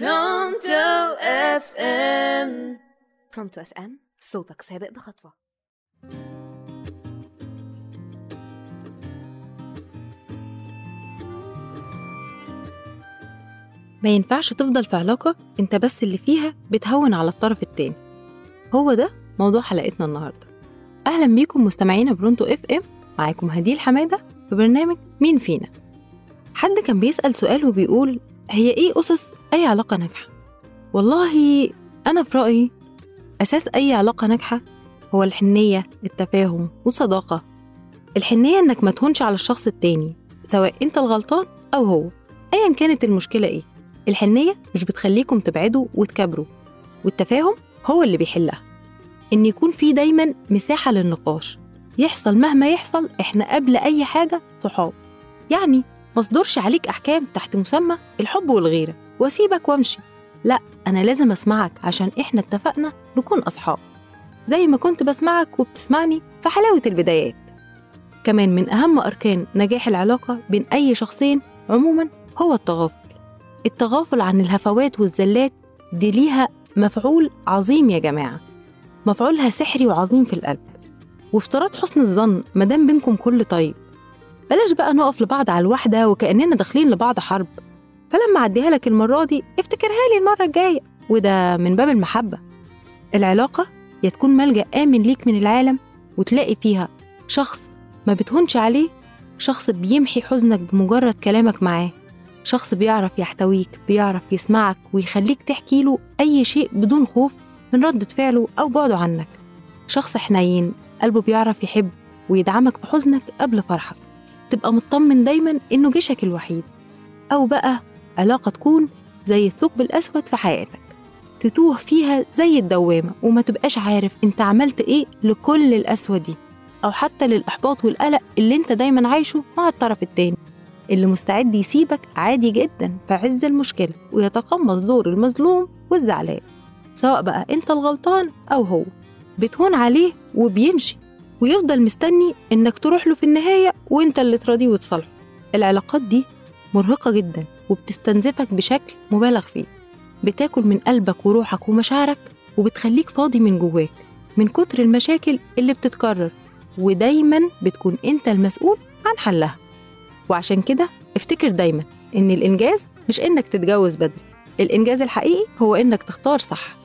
Pronto FM Pronto FM صوتك سابق بخطوة. ما ينفعش تفضل في علاقة انت بس اللي فيها بتهون على الطرف التاني. هو ده موضوع حلقتنا النهاردة. أهلا بيكم مستمعينا Pronto FM معاكم هديل حمادة في برنامج مين فينا؟ حد كان بيسأل سؤال وبيقول هي إيه أسس أي علاقة ناجحة؟ والله أنا في رأيي أساس أي علاقة ناجحة هو الحنية التفاهم والصداقة. الحنية إنك ما تهونش على الشخص التاني سواء أنت الغلطان أو هو أيا كانت المشكلة إيه. الحنية مش بتخليكم تبعدوا وتكبروا والتفاهم هو اللي بيحلها. إن يكون في دايما مساحة للنقاش. يحصل مهما يحصل إحنا قبل أي حاجة صحاب. يعني مصدرش عليك أحكام تحت مسمى الحب والغيرة. وأسيبك وأمشي. لا أنا لازم أسمعك عشان إحنا اتفقنا نكون أصحاب. زي ما كنت بسمعك وبتسمعني في حلاوة البدايات. كمان من أهم أركان نجاح العلاقة بين أي شخصين عموما هو التغافل. التغافل عن الهفوات والزلات دي ليها مفعول عظيم يا جماعة. مفعولها سحري وعظيم في القلب. وافتراض حسن الظن مادام بينكم كل طيب. بلاش بقى نقف لبعض على الواحدة وكأننا داخلين لبعض حرب. فلما أعديها لك المرة دي افتكرها لي المرة الجاية. وده من باب المحبة. العلاقة يا تكون ملجأ آمن ليك من العالم وتلاقي فيها شخص ما بتهونش عليه شخص بيمحي حزنك بمجرد كلامك معاه. شخص بيعرف يحتويك بيعرف يسمعك ويخليك تحكي له أي شيء بدون خوف من ردة فعله أو بعده عنك. شخص حنين قلبه بيعرف يحب ويدعمك في حزنك قبل فرحك. تبقى مطمن دايما إنه جيشك الوحيد. أو بقى علاقة تكون زي الثقب الأسود في حياتك. تتوه فيها زي الدوامة وما تبقاش عارف أنت عملت إيه لكل القسوة دي. أو حتى للإحباط والقلق اللي أنت دايما عايشه مع الطرف التاني. اللي مستعد يسيبك عادي جدا في عز المشكلة ويتقمص دور المظلوم والزعلان. سواء بقى أنت الغلطان أو هو. بتهون عليه وبيمشي. ويفضل مستني إنك تروح له في النهاية وإنت اللي تراضيه وتصالحه. العلاقات دي مرهقة جدا وبتستنزفك بشكل مبالغ فيه. بتاكل من قلبك وروحك ومشاعرك وبتخليك فاضي من جواك من كتر المشاكل اللي بتتكرر ودايما بتكون إنت المسؤول عن حلها. وعشان كده افتكر دايما إن الإنجاز مش إنك تتجوز بدري الإنجاز الحقيقي هو إنك تختار صح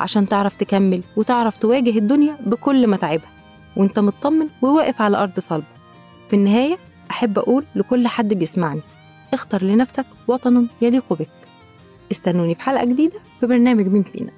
عشان تعرف تكمل وتعرف تواجه الدنيا بكل متاعبها. وانت مطمن وواقف على أرض صلبة. في النهاية أحب أقول لكل حد بيسمعني اختر لنفسك وطن يليق بك. استنوني في حلقة جديدة في برنامج مين فينا.